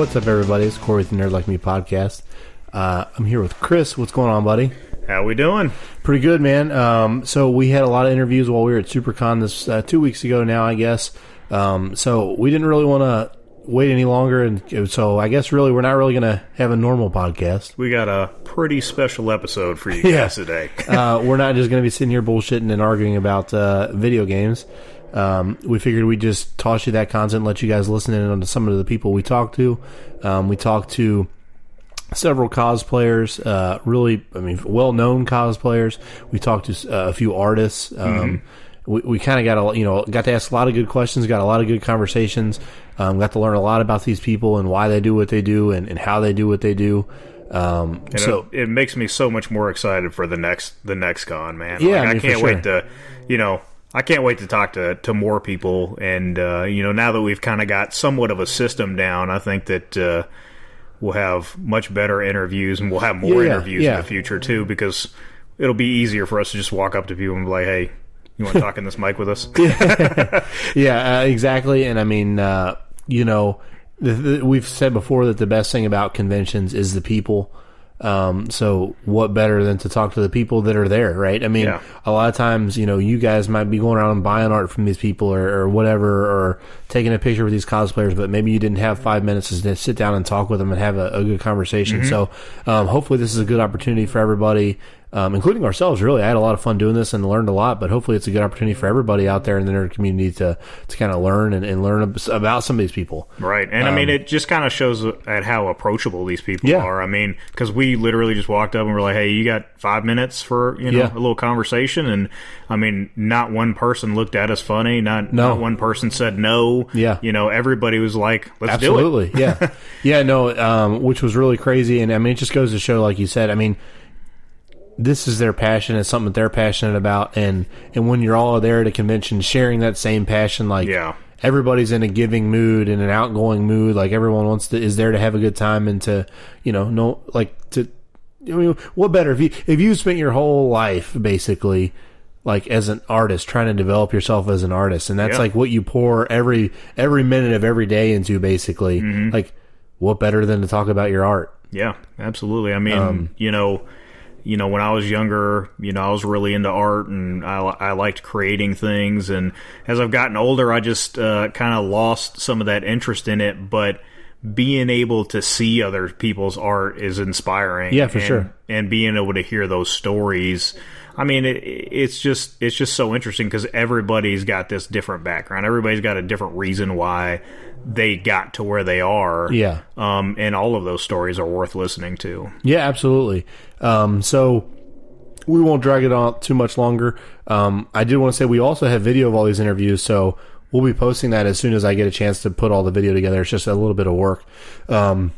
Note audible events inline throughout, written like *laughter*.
What's up, everybody? It's Corey with the Nerd Like Me podcast. Uh, I'm here with Chris. What's going on, buddy? How we doing? Pretty good, man. Um, so we had a lot of interviews while we were at SuperCon this uh, two weeks ago now, I guess. Um, so we didn't really want to wait any longer, and so I guess really we're not really going to have a normal podcast. We got a pretty special episode for you *laughs* Yeah. guys today. uh, we're not just going to be sitting here bullshitting and arguing about uh, video games. Um, we figured we'd just toss you that content, let you guys listen in on some of the people we talked to. Um, we talked to several cosplayers, uh, really, I mean, well-known cosplayers. We talked to uh, a few artists. Um, We, we kind of got a you know got to ask a lot of good questions, got a lot of good conversations, um, got to learn a lot about these people and why they do what they do and, and how they do what they do. Um, And so it, it makes me so much more excited for the next the next con, man. Yeah, Like, I I, mean, for can't sure. wait to, you know, I can't wait to talk to to more people. And uh, you know, now that we've kind of got somewhat of a system down, I think that. Uh, We'll have much better interviews, and we'll have more Yeah, interviews yeah. in the future too, because it'll be easier for us to just walk up to people and be like, "Hey, you want to talk in this mic with us?" *laughs* Yeah, uh, exactly. And I mean, uh, you know, the, the, we've said before that the best thing about conventions is the people. Um, so what better than to talk to the people that are there, right? I mean, Yeah. a lot of times, you know, you guys might be going around and buying art from these people or, or whatever, or taking a picture with these cosplayers, but maybe you didn't have five minutes to sit down and talk with them and have a, a good conversation. So, um, hopefully this is a good opportunity for everybody, um, including ourselves. Really, I had a lot of fun doing this and learned a lot. But hopefully, it's a good opportunity for everybody out there in the nerd community to to kind of learn and, and learn about some of these people. Right, and I mean, it just kind of shows at how approachable these people Um, Yeah. are. I mean, because we literally just walked up and we're like, "Hey, you got five minutes for you know Yeah. a little conversation?" And I mean, not one person looked at us funny. Not No. not one person said no. Yeah. you know, everybody was like, "Let's do it." Absolutely, yeah, *laughs* yeah. No, um, which was really crazy, and I mean, it just goes to show, like you said, I mean, this is their passion. It's something that they're passionate about, and and when you're all there at a convention, sharing that same passion, like Yeah. everybody's in a giving mood and an outgoing mood. Like everyone wants to is there to have a good time and to you know no like to. I mean, what better if you if you spent your whole life basically like as an artist trying to develop yourself as an artist, and that's Yeah. like what you pour every every minute of every day into basically. Mm-hmm. Like, what better than to talk about your art? Yeah, absolutely. I mean, Um, you know, you know, when I was younger, you know, I was really into art and I, I liked creating things. And as I've gotten older, I just uh, kind of lost some of that interest in it. But being able to see other people's art is inspiring. Yeah, for and, sure. And being able to hear those stories. I mean, it, it's just it's just so interesting because everybody's got this different background. Everybody's got a different reason why they got to where they are. Yeah. Um, and all of those stories are worth listening to. Yeah, absolutely. Um, so we won't drag it on too much longer. Um, I did want to say we also have video of all these interviews, so we'll be posting that as soon as I get a chance to put all the video together. It's just a little bit of work. Um,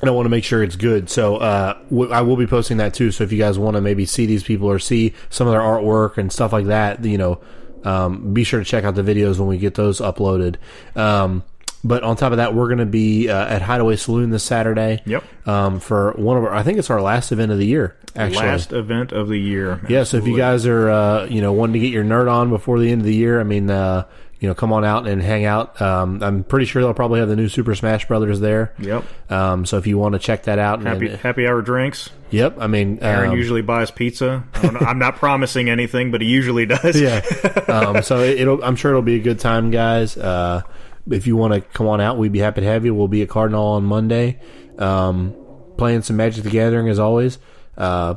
and I want to make sure it's good. So uh, w- I will be posting that too. So if you guys want to maybe see these people or see some of their artwork and stuff like that, you know, um, be sure to check out the videos when we get those uploaded. Um, but on top of that, we're going to be uh, at Hideaway Saloon this Saturday. Yep. Um, for one of our, I think it's our last event of the year. Actually, Last event of the year. yeah. So if you guys are, uh, you know, wanting to get your nerd on before the end of the year, I mean, uh, you know, come on out and hang out. Um, I'm pretty sure they'll probably have the new Super Smash Brothers there. Yep. Um, so if you want to check that out, Happy and, happy hour drinks. yep. I mean, Aaron um, usually buys pizza. I'm not promising anything, but he usually does. *laughs* yeah. Um, so it, it'll, I'm sure it'll be a good time, guys. Uh, if you want to come on out, we'd be happy to have you. We'll be at Cardinal on Monday, um, playing some Magic the Gathering as always. Uh,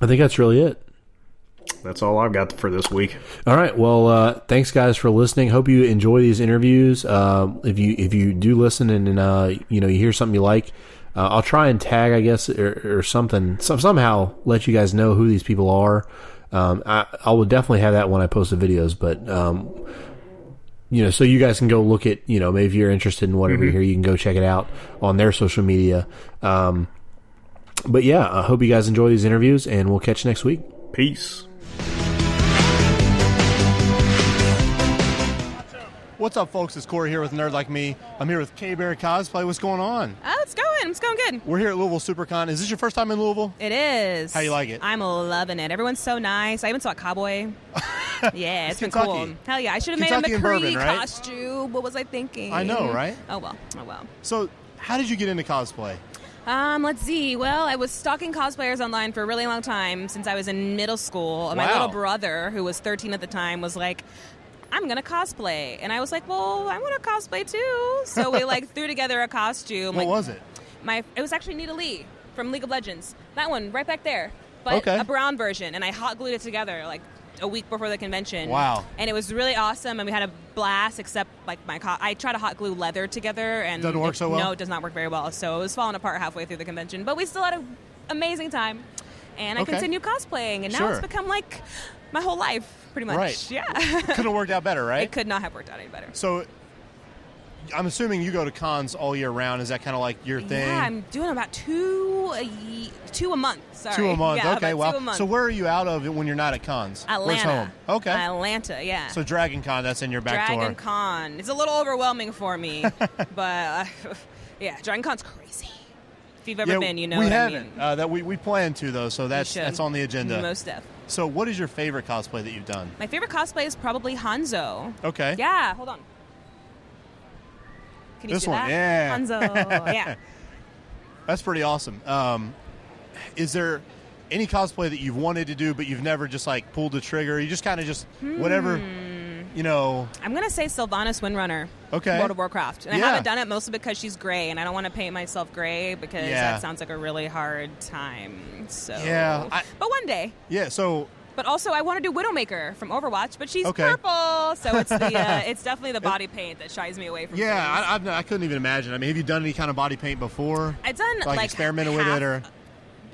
I think that's really it. That's all I've got for this week. All right. Well, uh, thanks guys for listening. Hope you enjoy these interviews. Uh, if you if you do listen and, and uh, you know you hear something you like, uh, I'll try and tag, I guess, or, or something, some, somehow let you guys know who these people are. Um, I, I will definitely have that when I post the videos, but um, you know, so you guys can go look at, you know, maybe if you're interested in whatever you hear, you can go check it out on their social media. Um, but yeah, I hope you guys enjoy these interviews, and we'll catch you next week. Peace. What's up, folks? It's Corey here with Nerd Like Me. I'm here with Kaybear Cosplay. What's going on? Oh, it's going. It's going good. We're here at Louisville SuperCon. Is this your first time in Louisville? It is. How you like it? I'm loving it. Everyone's so nice. I even saw a cowboy. *laughs* yeah, it's been Kentucky. cool. Hell yeah! I should have made a McCree bourbon, right? costume. What was I thinking? I know, right? Oh well. Oh well. So, how did you get into cosplay? Um, let's see. Well, I was stalking cosplayers online for a really long time since I was in middle school. And My little brother, who was 13 at the time, was like, I'm gonna cosplay, and I was like, "Well, I want to cosplay too." So we like *laughs* threw together a costume. What like, was it? My it was actually Nidalee from League of Legends. That one right back there, but Okay. a brown version, and I hot glued it together like a week before the convention. Wow. And it was really awesome, and we had a blast. Except like my co- I try to hot glue leather together, and Doesn't work it- so well? No, it does not work very well. So it was falling apart halfway through the convention, but we still had an amazing time. And I Okay. continued cosplaying, and now Sure. it's become like my whole life, pretty much. Right. Yeah. Couldn't have worked out better, right? it could not have worked out any better. So, I'm assuming you go to cons all year round. Is that kind of like your thing? Yeah, I'm doing about two a ye- two a month. Sorry, Two a month. Yeah, okay, wow. month. So where are you out of it when you're not at cons? Atlanta. Where's home? Okay. Atlanta. Yeah. so Dragon Con, that's in your back Dragon door. Con. It's a little overwhelming for me, *laughs* but uh, *laughs* yeah, Dragon Con's crazy. If you've ever yeah, been, you know we what haven't. I mean. Uh, that we, we plan to though, so that's that's on the agenda. Most def. So, what is your favorite cosplay that you've done? My favorite cosplay is probably Hanzo. Okay. Yeah, hold on. Can you This one, that? yeah. Hanzo. *laughs* yeah. That's pretty awesome. Um, is there any cosplay that you've wanted to do but you've never just like pulled the trigger? You just kind of just whatever, Hmm. you know. I'm gonna say Sylvanas Windrunner. Okay. World of Warcraft, and Yeah. I haven't done it mostly because she's gray, and I don't want to paint myself gray because Yeah. that sounds like a really hard time. So Yeah, I- but one day. Yeah. So But also, I want to do Widowmaker from Overwatch, but she's Okay. purple, so it's the *laughs* uh, it's definitely the body paint that shies me away from. yeah. I, I've, I couldn't even imagine. I mean, have you done any kind of body paint before? I've done like, like, experimented with it or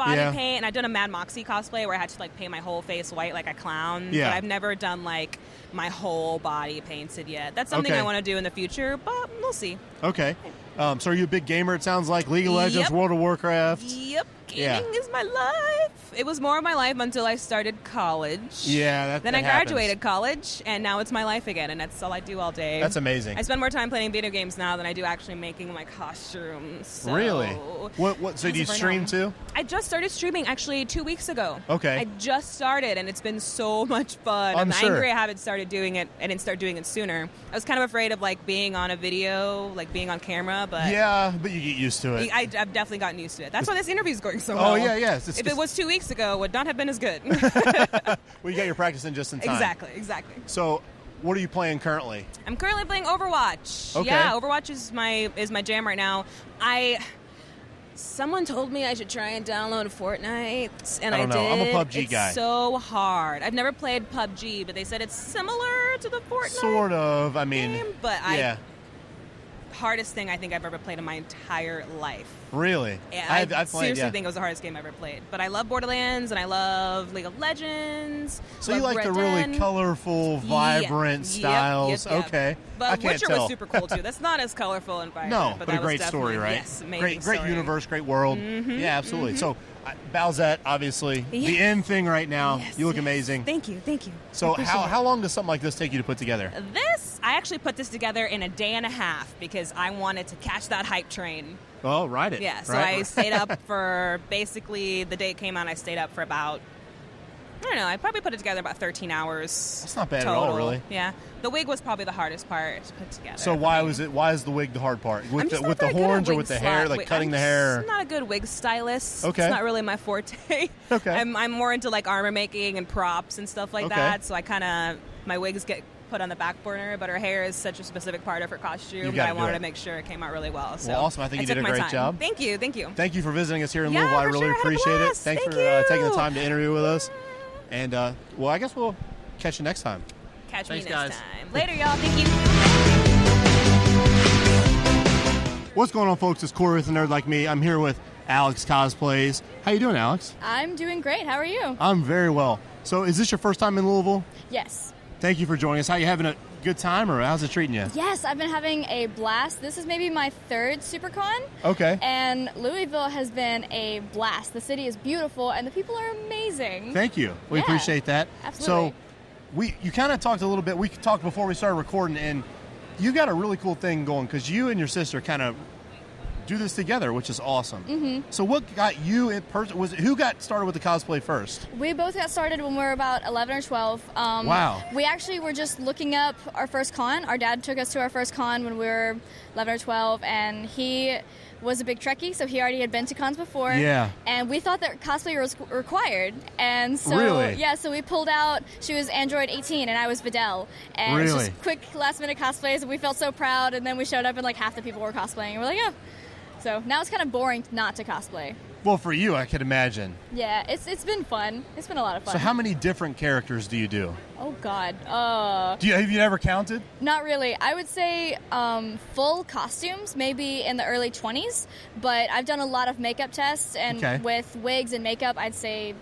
body Yeah. paint, and I've done a Mad Moxie cosplay where I had to like paint my whole face white like a clown. Yeah. but I've never done like my whole body painted yet. That's something Okay. I want to do in the future, but we'll see. okay. Um, so are you a big gamer? It sounds like League of Legends, Yep. World of Warcraft. Yep, Yeah. is my life. It was more of my life until I started college. Yeah, that- Then that I happens. graduated college, and now it's my life again, and that's all I do all day. That's amazing. I spend more time playing video games now than I do actually making my costumes. so- Really? What? What? So do you stream now. too? I just started streaming actually two weeks ago. Okay. I just started, and it's been so *laughs* much fun. I'm I'm sure. angry I haven't started doing it and didn't start doing it sooner. I was kind of afraid of like being on a video, like being on camera, but Yeah, but you get used to it. I, have definitely gotten used to it. That's why this interview is going so Oh, yeah, yeah, it's- if it was two weeks ago, it would not have been as good. *laughs* well, you got your practice in just in time. exactly, exactly. So, what are you playing currently? I'm currently playing Overwatch. Okay. Yeah, Overwatch is my is my jam right now. I someone told me I should try and download Fortnite, and I I, don't know. I'm a did. PUBG it's guy. So hard. I've never played PUBG, but they said it's similar to the Fortnite Sort of. I mean, game. But I yeah, hardest thing I think I've ever played in my entire life. really. Yeah, I've, I I've played. seriously Yeah. think it was the hardest game I've ever played. But I love Borderlands and I love League of Legends. So you like the Red really colorful, vibrant Yeah. Styles? yep, yep. Okay, But I can't Witcher tell. was super cool too. That's not as colorful and *laughs* vibrant. No, but, but, a great story, right? Yes, amazing great, great story. Mm-hmm, universe, great world. yeah, absolutely. So, Bowsette, obviously, the end thing right now. Yes, you look yes. amazing. Thank you, thank you. So, how it. how long does something like this take you to put together? This I actually put this together in a day and a half because I wanted to catch that hype train. Oh, ride it. Yeah, so right? I stayed up *laughs* for basically the day it came out. I stayed up for about I don't know. I probably put it together about 13 hours. That's not bad at all, really. Yeah, the wig was probably the hardest part to put together. So why was it? Why is the wig the hard part? With the with the very good at horns or with the hair, like cutting I'm the hair? just not a good wig stylist. Okay. It's not really my forte. *laughs* Okay. I'm, I'm more into like armor making and props and stuff like Okay. that. So I kind of my wigs get put on the back burner, but her hair is such a specific part of her costume that I wanted it. to make sure it came out really well. So Well, awesome. I think you did a great time. job. Thank you, thank you. Thank you for visiting us here in Yeah, Louisville. I really sure. I appreciate it. Thanks Thank for uh, taking the time to interview with us. And uh, well, I guess we'll catch you next time. Catch Thanks, me next guys. time. Later, y'all. Thank you. What's going on, folks? It's Corey with a nerd like me. I'm here with Alex Cosplays. How you doing, Alex? I'm doing great. How are you? I'm very well. So, is this your first time in Louisville? Yes. Thank you for joining us. How you having a good time, or how's it treating you? Yes, I've been having a blast. This is maybe my third SuperCon. Okay. And Louisville has been a blast. The city is beautiful and the people are amazing. Thank you. We Yeah, appreciate that. absolutely. So, we you kind of talked a little bit. We talked before we started recording, and you got a really cool thing going because you and your sister kind of do this together, which is awesome. Mm-hmm. So, what got you in person? Was it, who got started with the cosplay first? We both got started when we were about 11 or 12. Um, Wow. We actually were just looking up our first con. Our dad took us to our first con when we were 11 or 12, and he was a big Trekkie, so he already had been to cons before. Yeah. And we thought that cosplay was required, and so Really? yeah, so we pulled out. She was Android 18, and I was Videl, and Really? just quick last minute cosplays, and we felt so proud. And then we showed up, and like half the people were cosplaying, and we're like, oh. So now it's kind of boring not to cosplay. Well, for you, I can imagine. Yeah, it's it's been fun. It's been a lot of fun. So, how many different characters do you do? Oh God. Uh, Do you have you ever counted? not really. I would say um, full costumes, maybe in the early 20s. But I've done a lot of makeup tests, and Okay. with wigs and makeup, I'd say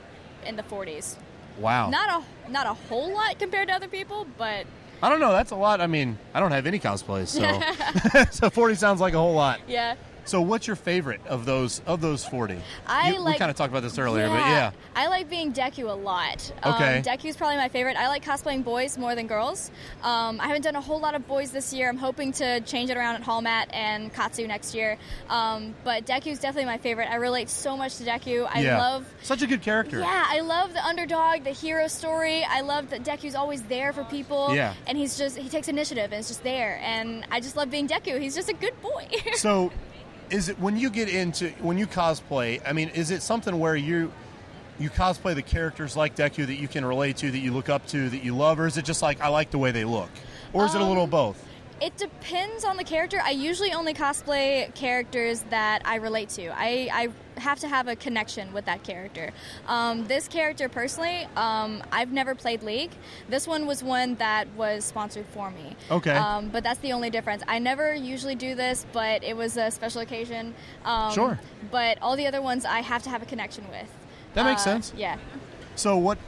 in the 40s. Wow. Not a not a whole lot compared to other people, but I don't know. That's a lot. I mean, I don't have any cosplays, so *laughs* *laughs* so forty sounds like a whole lot. yeah. So, what's your favorite of those of those forty? I You- we kind of talked about this earlier, but yeah. I like being Deku a lot. Okay. Um, Deku's probably my favorite. I like cosplaying boys more than girls. Um, I haven't done a whole lot of boys this year. I'm hoping to change it around at Hallmat and Katsu next year. Um, but Deku's definitely my favorite. I relate so much to Deku. I yeah. love. such a good character. Yeah, I love the underdog, the hero story. I love that Deku's always there for people. Yeah. And he's just, he takes initiative and is just there. And I just love being Deku. He's just a good boy. *laughs* So, is it when you get into when you cosplay? I mean, is it something where you you cosplay the characters like Deku that you can relate to, that you look up to, that you love, or is it just like I like the way they look, or is it a little Um, both? It depends on the character. I usually only cosplay characters that I relate to. I, I have to have a connection with that character. Um, this character, personally, um, I've never played League. This one was one that was sponsored for me. Okay. Um, but that's the only difference. I never usually do this, but it was a special occasion. Um, Sure. But all the other ones, I have to have a connection with. That makes Uh, sense. Yeah. So, what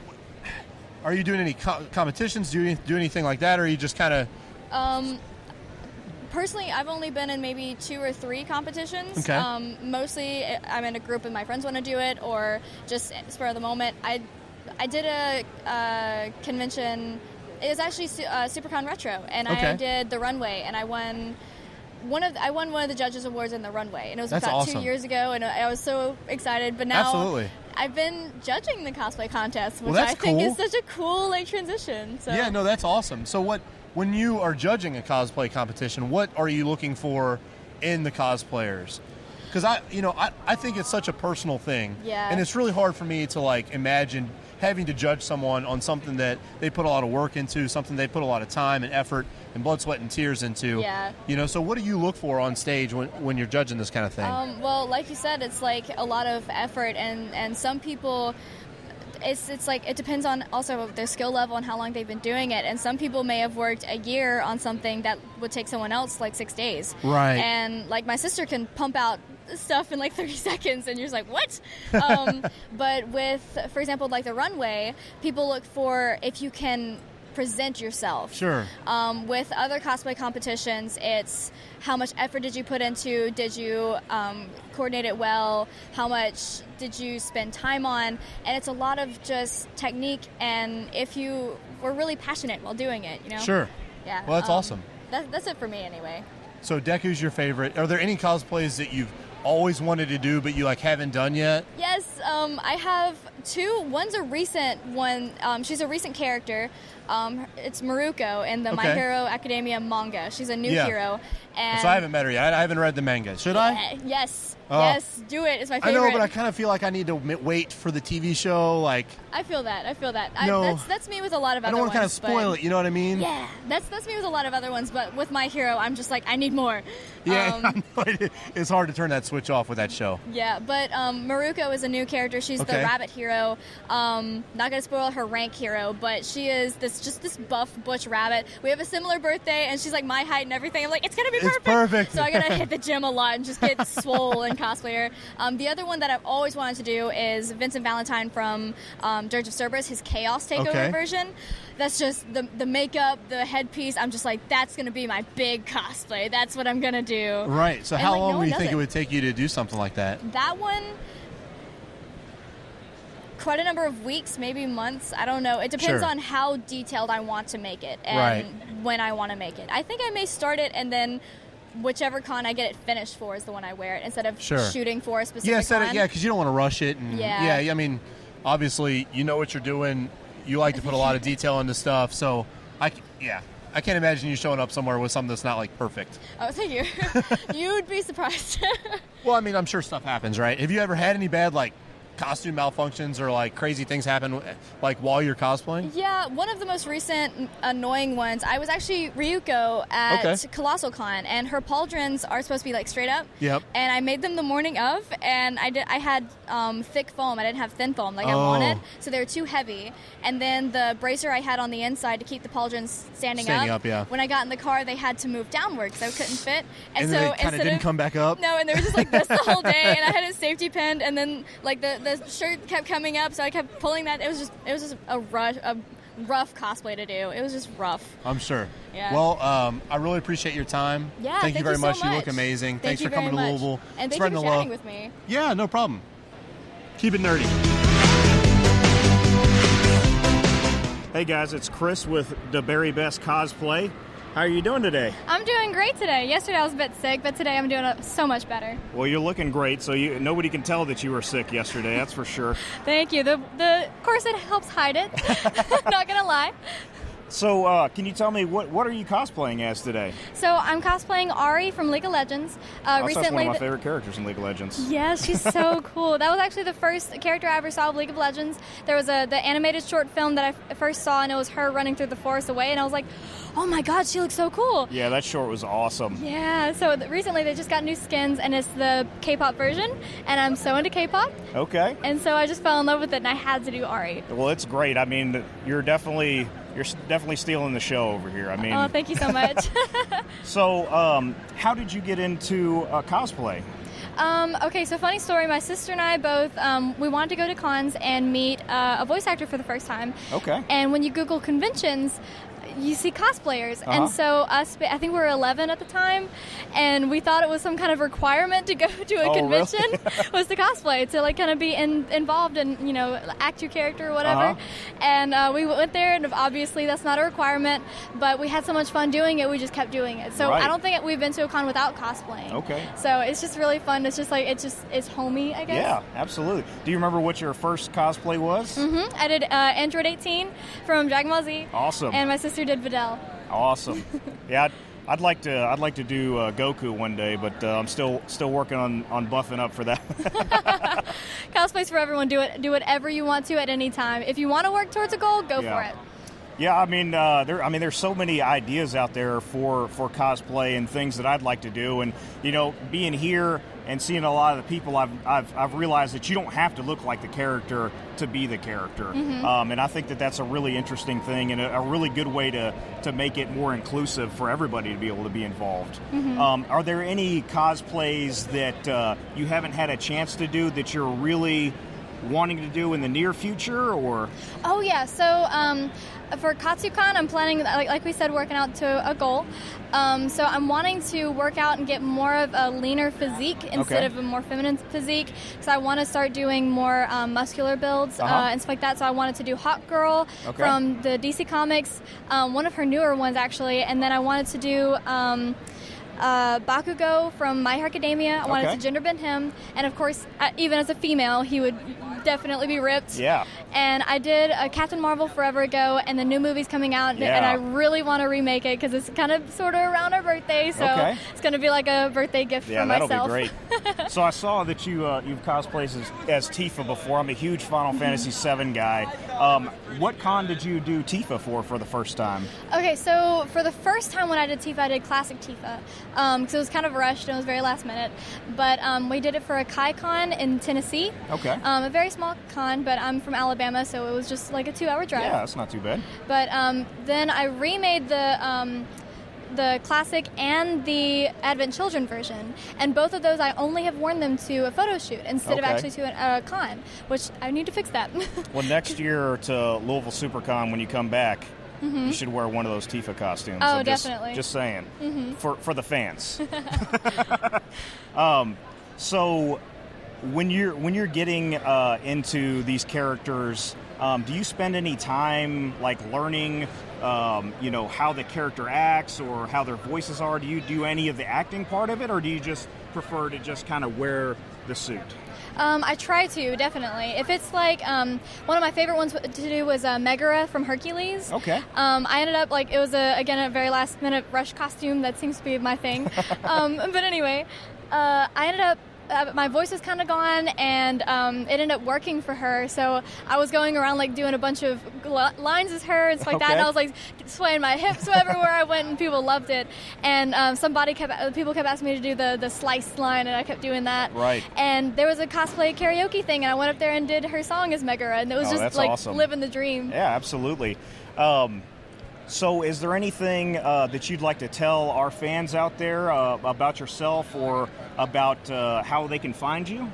are you doing? Any co- competitions? Do you do anything like that, or are you just kind of Um, personally, I've only been in maybe two or three competitions. Okay. Um, mostly, I'm in a group and my friends want to do it, or just spur of the moment. I, I did a, uh convention. It was actually uh, SuperCon Retro, and Okay. I did the runway, and I won. One of I won one of the judges awards in the runway, and it was That's about awesome. two years ago, and I was so excited. But now Absolutely. I've been judging the cosplay contest, which Well, I think cool. is such a cool like transition. So Yeah, no, that's awesome. So what when you are judging a cosplay competition, what are you looking for in the cosplayers? Because I, you know, I, I think it's such a personal thing, Yeah. and it's really hard for me to like imagine having to judge someone on something that they put a lot of work into, something they put a lot of time and effort and blood, sweat, and tears into. Yeah. You know, so what do you look for on stage when when you're judging this kind of thing? Um, well, like you said, it's like a lot of effort, and and some people. It's, it's like it depends on also their skill level and how long they've been doing it. And some people may have worked a year on something that would take someone else like six days. Right. And like my sister can pump out stuff in like *laughs* 30 seconds and you're just like what um, *laughs* but with for example like the runway people look for if you can present yourself Sure. um, with other cosplay competitions, it's how much effort did you put into? Did you um, coordinate it well? How much did you spend time on? And it's a lot of just technique, and if you were really passionate while doing it, you know. Sure. Yeah. Well, that's um, awesome. That, that's it for me, anyway. So Deku's your favorite. Are there any cosplays that you've always wanted to do but you like haven't done yet? Yes, um, I have two. One's a recent one. Um, she's a recent character. Um, it's Mirko in the My Hero Academia manga. She's a new Yeah. hero. And So I haven't met her yet. I haven't read the manga. Should I? Yes, Oh. yes, do it. It's my favorite. I know, but I kind of feel like I need to wait for the TV show. Like, I feel that. I feel that. No. I, that's that's me with a lot of I don't want to kind of spoil but- it. You know what I mean? Yeah, that's that's me with a lot of other ones, but with my hero, I'm just like I need more. Yeah, *laughs* Um, it- it's hard to turn that switch off with that show. yeah, but um, Mirko is a new character. She's Okay. the rabbit hero. Um, not gonna spoil her rank hero, but she is this just this buff butch rabbit. We have a similar birthday, and she's like my height and everything. I'm like, it's gonna be perfect. It's perfect. So I gotta *laughs* hit the gym a lot and just get swole and cosplay her. Um, the other one that I've always wanted to do is Vincent Valentine from um, Dirge of Cerberus, his Chaos Takeover Okay. version. That's just the the makeup, the headpiece. I'm just like, that's gonna be my big cosplay. That's what I'm gonna do. Right. So And, how like, long one do you think it. it would take you to do something like that? That one, quite a number of weeks, maybe months. I don't know. It depends Sure. on how detailed I want to make it and Right. when I want to make it. I think I may start it and then. Whichever con I get it finished for is the one I wear it instead of Sure. shooting for a specific Yeah, set con. it. Yeah, because you don't want to rush it. And Yeah. yeah. I mean, obviously, you know what you're doing. You like to put a lot of *laughs* detail into stuff. So I yeah, I can't imagine you showing up somewhere with something that's not like perfect. Oh, thank you. *laughs* You'd be surprised. *laughs* Well, I mean, I'm sure stuff happens, right? Have you ever had any bad like costume malfunctions or like crazy things happen like while you're cosplaying? Yeah, one of the most recent annoying ones. I was actually Ryuko at Okay. Colossal Con, and her pauldrons are supposed to be like straight up. Yep. And I made them the morning of, and I did. I had um, thick foam. I didn't have thin foam like I Oh. wanted, so they were too heavy. And then the bracer I had on the inside to keep the pauldrons standing, Standing up, yeah. When I got in the car, they had to move downward, so I couldn't fit. And so then they kind of instead didn't of come back up. no, and they were just like this the whole day, and I had it safety pinned, and then like the, the shirt kept coming up, so I kept pulling that. It was just it was just a rush, a rough cosplay to do. It was just rough. I'm sure. Yeah. Well, um, I really appreciate your time. Yeah, Thank, you very so much. much. You look amazing. Thank Thanks you for coming very to. Louisville. and thank spreading you for the love. chatting with me. Yeah, no problem. Keep it nerdy. Hey guys, it's Chris with Daberry Best Cosplay. How are you doing today? I'm doing great today. Yesterday I was a bit sick, but today I'm doing uh, so much better. Well, you're looking great, so you, nobody can tell that you were sick yesterday. That's for sure. *laughs* Thank you. The the corset helps hide it. *laughs* Not gonna lie. So, uh, can you tell me what what are you cosplaying as today? So I'm cosplaying Ahri from League of Legends. Uh, Also, that's one recently, of my favorite characters in League of Legends. Yeah, she's so *laughs* cool. That was actually the first character I ever saw of League of Legends. There was a the animated short film that I f- first saw, and it was her running through the forest away, and I was like, "Oh my god, she looks so cool!" Yeah, that short was awesome. Yeah. So th- recently they just got new skins, and it's the K-pop version, and I'm so into K-pop, Okay. and so I just fell in love with it, and I had to do Ahri. Well, it's great. I mean, you're definitely you're definitely stealing the show over here. I mean, Oh, thank you so much. *laughs* *laughs* so um, how did you get into uh, cosplay? Um, okay, so funny story. My sister and I both um, we wanted to go to cons and meet uh, a voice actor for the first time. Okay. And when you Google conventions, you see cosplayers, Uh-huh. and so us. I think we were 11 at the time, and we thought it was some kind of requirement to go *laughs* to a Oh, convention really? *laughs* was to cosplay to like kind of be in, involved and you know act your character or whatever. Uh-huh. And uh, we went there, and obviously that's not a requirement, but we had so much fun doing it, we just kept doing it. So Right. I don't think we've been to a con without cosplaying. Okay. So it's just really fun. It's just like it's just it's homey, I guess. Yeah, absolutely. Do you remember what your first cosplay was? hmm I did uh, Android 18 from Dragon Ball Z. Awesome. And my sister did Videl. Awesome. *laughs* yeah, I'd, I'd like to. I'd like to do uh, Goku one day, but uh, I'm still still working on, on buffing up for that. *laughs* Cosplay's for everyone. Do it. Do whatever you want to at any time. If you want to work towards a goal, go Yeah. for it. yeah, I mean, uh, there. I mean, there's so many ideas out there for for cosplay and things that I'd like to do, and you know, being here and seeing a lot of the people, I've I've, I've realized that you don't have to look like the character to be the character, um, and I think that that's a really interesting thing and a, a really good way to to make it more inclusive for everybody to be able to be involved. Um, are there any cosplays that uh, you haven't had a chance to do that you're really wanting to do in the near future, or Oh yeah. So um, for Katsucon, I'm planning, like, like we said, working out to a goal. Um, so I'm wanting to work out and get more of a leaner physique instead Okay. of a more feminine physique. So I want to start doing more um, muscular builds uh Uh-huh. and stuff like that. So I wanted to do Hawkgirl Okay. from the DC Comics, um, one of her newer ones actually, and then I wanted to do. Uh, Bakugo from My Hero Academia. I wanted Okay. to gender bend him, and of course, uh, even as a female, he would definitely be ripped. Yeah. And I did uh, Captain Marvel forever ago, and the new movie's coming out, and I really want to remake it because it's kind of sort of around our birthday, so Okay. it's going to be like a birthday gift Yeah, for that'll myself. be great. *laughs* so I saw that you uh, you've cosplayed as, as Tifa before. I'm a huge Final Mm-hmm. Fantasy VII guy. Um, what con did you do Tifa for for the first time? Okay, so for the first time when I did Tifa, I did classic Tifa because it was kind of rushed and it was very last minute. But um, we did it for a KaiCon in Tennessee. Okay. Um, a very small con, but I'm from Alabama, so it was just like a two-hour drive. Yeah, that's not too bad. But um, then I remade the um, the classic and the Advent Children version, and both of those I only have worn them to a photo shoot instead of actually to a, a con, which I need to fix that. *laughs* Well, next year to Louisville SuperCon when you come back. You should wear one of those Tifa costumes. Mm-hmm. Oh, I'm just, definitely. Mm-hmm. Just saying, for for the fans. *laughs* *laughs* um, so when you're when you're getting uh, into these characters, um, do you spend any time like learning um, you know, how the character acts or how their voices are? Do you do any of the acting part of it, or do you just prefer to just kind of wear the suit? Um, I try to definitely. If it's like um, one of my favorite ones to do was uh, Megara from Hercules. Okay. Um, I ended up like it was a again a very last minute rush costume that seems to be my thing. *laughs* um, but anyway, uh, I ended up. Uh, my voice was kind of gone, and um, it ended up working for her. So I was going around like doing a bunch of gl- lines as her and stuff like that. And I was like swaying my hips *laughs* everywhere I went, and people loved it. And um, somebody kept, uh, people kept asking me to do the the sliced line, and I kept doing that. Right. And there was a cosplay karaoke thing, and I went up there and did her song as Megara, and it was Oh, just like awesome. living the dream. Yeah, absolutely. Um, so, is there anything uh, that you'd like to tell our fans out there uh, about yourself or about uh, how they can find you?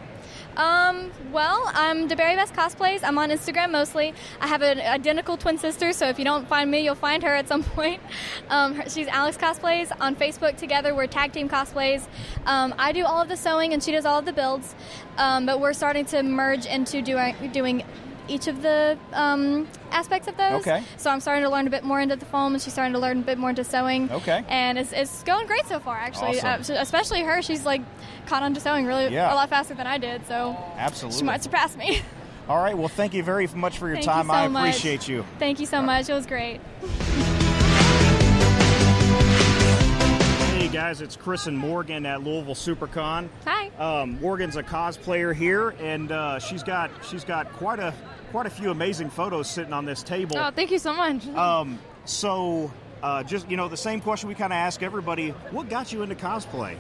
Um, well, I'm Daberry Best Cosplays. I'm on Instagram mostly. I have an identical twin sister, so if you don't find me, you'll find her at some *laughs* point. Um, she's Alex Cosplays. On Facebook, together, we're Tag Team Cosplays. Um, I do all of the sewing, and she does all of the builds. Um, but we're starting to merge into doing doing each of the um, aspects of those. Okay. So I'm starting to learn a bit more into the foam, and she's starting to learn a bit more into sewing. Okay. And it's, it's going great so far, actually. Awesome. Uh, especially her, she's like caught on to sewing really Yeah. a lot faster than I did. So Absolutely. she might surpass me. *laughs* All right. Well, thank you very much for your Thank you time. so I much. appreciate you. Thank you so much. It was great. Hey guys, it's Chris and Morgan at Louisville SuperCon. Hi. Um, Morgan's a cosplayer here, and uh, she's got she's got quite a quite a few amazing photos sitting on this table. Oh, thank you so much. *laughs* Um, so, uh, just you know, the same question we kind of ask everybody: What got you into cosplay?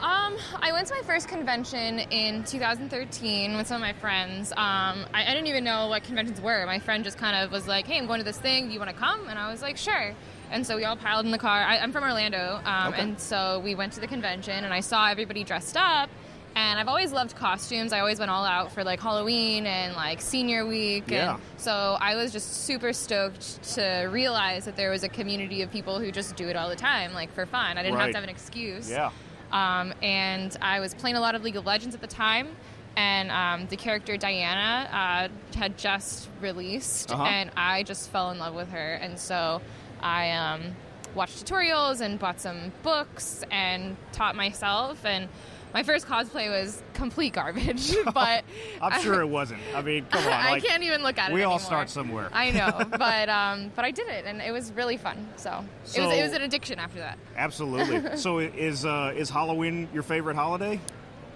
Um, I went to my first convention in 2013 with some of my friends. Um, I, I didn't even know what conventions were. My friend just kind of was like, "Hey, I'm going to this thing. Do you want to come?" And I was like, "Sure." And so we all piled in the car. I, I'm from Orlando, um, Okay. and so we went to the convention, and I saw everybody dressed up. And I've always loved costumes. I always went all out for like Halloween and like senior week. Yeah. And so I was just super stoked to realize that there was a community of people who just do it all the time, like for fun. I didn't have to have an excuse. Yeah. Um, and I was playing a lot of League of Legends at the time, and um, the character Diana uh, had just released, Uh-huh. and I just fell in love with her. And so I um, watched tutorials and bought some books and taught myself. And my first cosplay was complete garbage, *laughs* but I'm sure it wasn't. I mean, come on. *laughs* I like, can't even look at it. We all anymore. start somewhere. I know, *laughs* but um, but I did it, and it was really fun. So, it was it was an addiction after that. Absolutely. so, is uh, is Halloween your favorite holiday?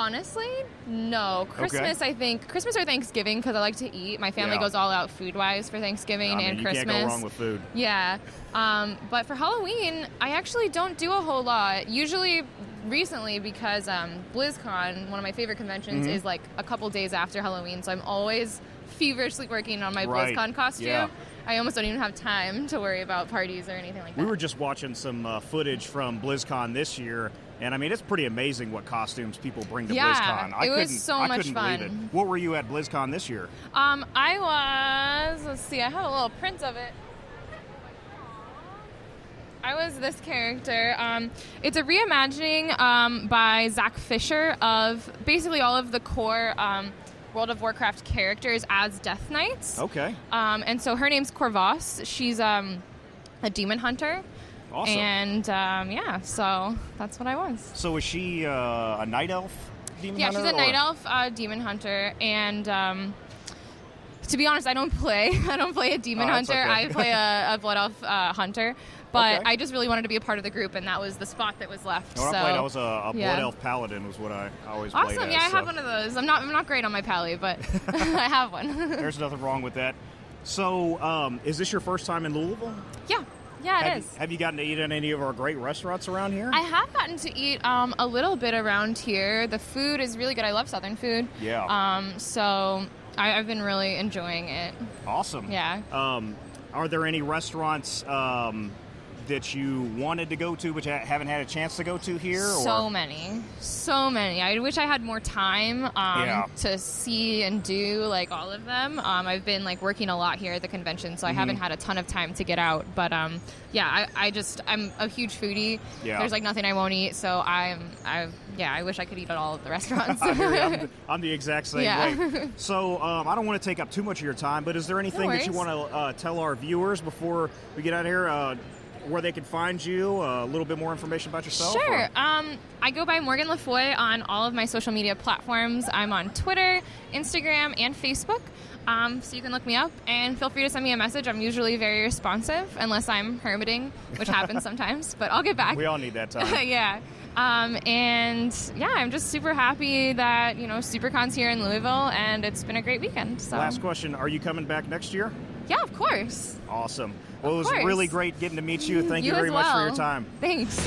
Honestly, no. Christmas, I think Christmas or Thanksgiving because I like to eat. My family Yeah. goes all out food wise for Thanksgiving I mean, and you Christmas. can't go wrong with food. Yeah, um, but for Halloween, I actually don't do a whole lot. Usually, recently because um, BlizzCon, one of my favorite conventions, Mm-hmm. is like a couple days after Halloween, so I'm always feverishly working on my Right. BlizzCon costume. Yeah. I almost don't even have time to worry about parties or anything like that. We were just watching some uh, footage from BlizzCon this year, and I mean, it's pretty amazing what costumes people bring to Yeah, BlizzCon. I it was couldn't, so I much fun. it. What were you at BlizzCon this year? Um, I was. Let's see. I have a little print of it. I was this character. Um, it's a reimagining um, by Zach Fisher of basically all of the core um, World of Warcraft characters as Death Knights. Okay, Um, and so her name's Corvos. She's um, a demon hunter. Awesome. And um, yeah, so that's what I was. so, is she uh, a night elf? Demon Yeah, hunter, she's a or- night elf uh, demon hunter, and um, to be honest, I don't *laughs* play. I don't play a demon Oh, hunter. okay. I play a, a blood elf uh, hunter. But Okay. I just really wanted to be a part of the group, and that was the spot that was left. When so I played, I was a, a yeah. blood elf paladin. Was what I always played awesome. as, Yeah, I so have one of those. I'm not. I'm not great on my pally, but *laughs* *laughs* I have one. There's nothing wrong with that. So, um, is this your first time in Louisville? yeah. Yeah, it have, is. You, have you gotten to eat at any of our great restaurants around here? I have gotten to eat um, a little bit around here. The food is really good. I love Southern food. Yeah. Um, so I, I've been really enjoying it. awesome. Yeah. Um, are there any restaurants um, that you wanted to go to but you haven't had a chance to go to here? So or? many, so many. I wish I had more time um, Yeah. to see and do like all of them. Um, I've been like working a lot here at the convention, so I Mm-hmm. haven't had a ton of time to get out. But um, yeah, I, I just I'm a huge foodie. Yeah. There's like nothing I won't eat, so I'm I yeah I wish I could eat at all of the *laughs* restaurants. I hear you. I'm, *laughs* the, I'm the exact same Yeah. way. *laughs* So um, I don't want to take up too much of your time, but is there anything that you want to uh, tell our viewers before we get out of here? Uh, where they can find you, uh, a little bit more information about yourself? Sure. Um, I go by Morgan Le Foy on all of my social media platforms. I'm on Twitter, Instagram, and Facebook. Um, so you can look me up and feel free to send me a message. I'm usually very responsive, unless I'm hermiting, which happens *laughs* sometimes, but I'll get back. We all need that time. *laughs* yeah. Um, and yeah, I'm just super happy that, you know, SuperCon's here in Louisville and it's been a great weekend. So, Last question: Are you coming back next year? yeah, of course. Awesome. Well, it was course. really great getting to meet you. Thank you, You very as much for your time. Thanks.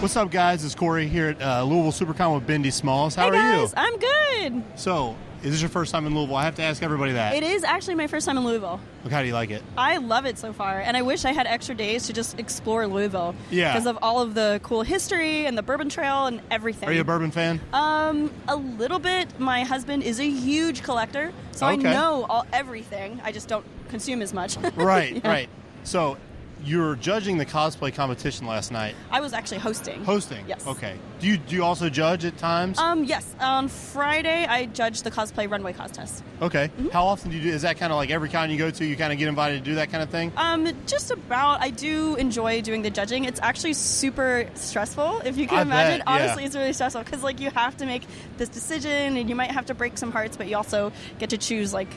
What's up, guys? It's Corey here at uh, Louisville SuperCon with Bindi Smalls. How hey are guys, you? I'm good. So, is this your first time in Louisville? I have to ask everybody that. It is actually my first time in Louisville. Look, how do you like it? I love it so far, and I wish I had extra days to just explore Louisville. Yeah. Because of all of the cool history and the Bourbon Trail and everything. Are you a bourbon fan? Um, a little bit. My husband is a huge collector, so I know all everything. I just don't consume as much. *laughs* right, Yeah. right. So, you were judging the cosplay competition last night. I was actually hosting. Hosting. Yes. Okay. Do you do you also judge at times? Um, yes. On Friday, I judged the cosplay runway contest. okay. mm-hmm. How often do you do? Is that kind of like every con you go to, you kind of get invited to do that kind of thing? Um, just about. I do enjoy doing the judging. It's actually super stressful, if you can I imagine. bet, yeah. Honestly, it's really stressful because like you have to make this decision, and you might have to break some hearts, but you also get to choose like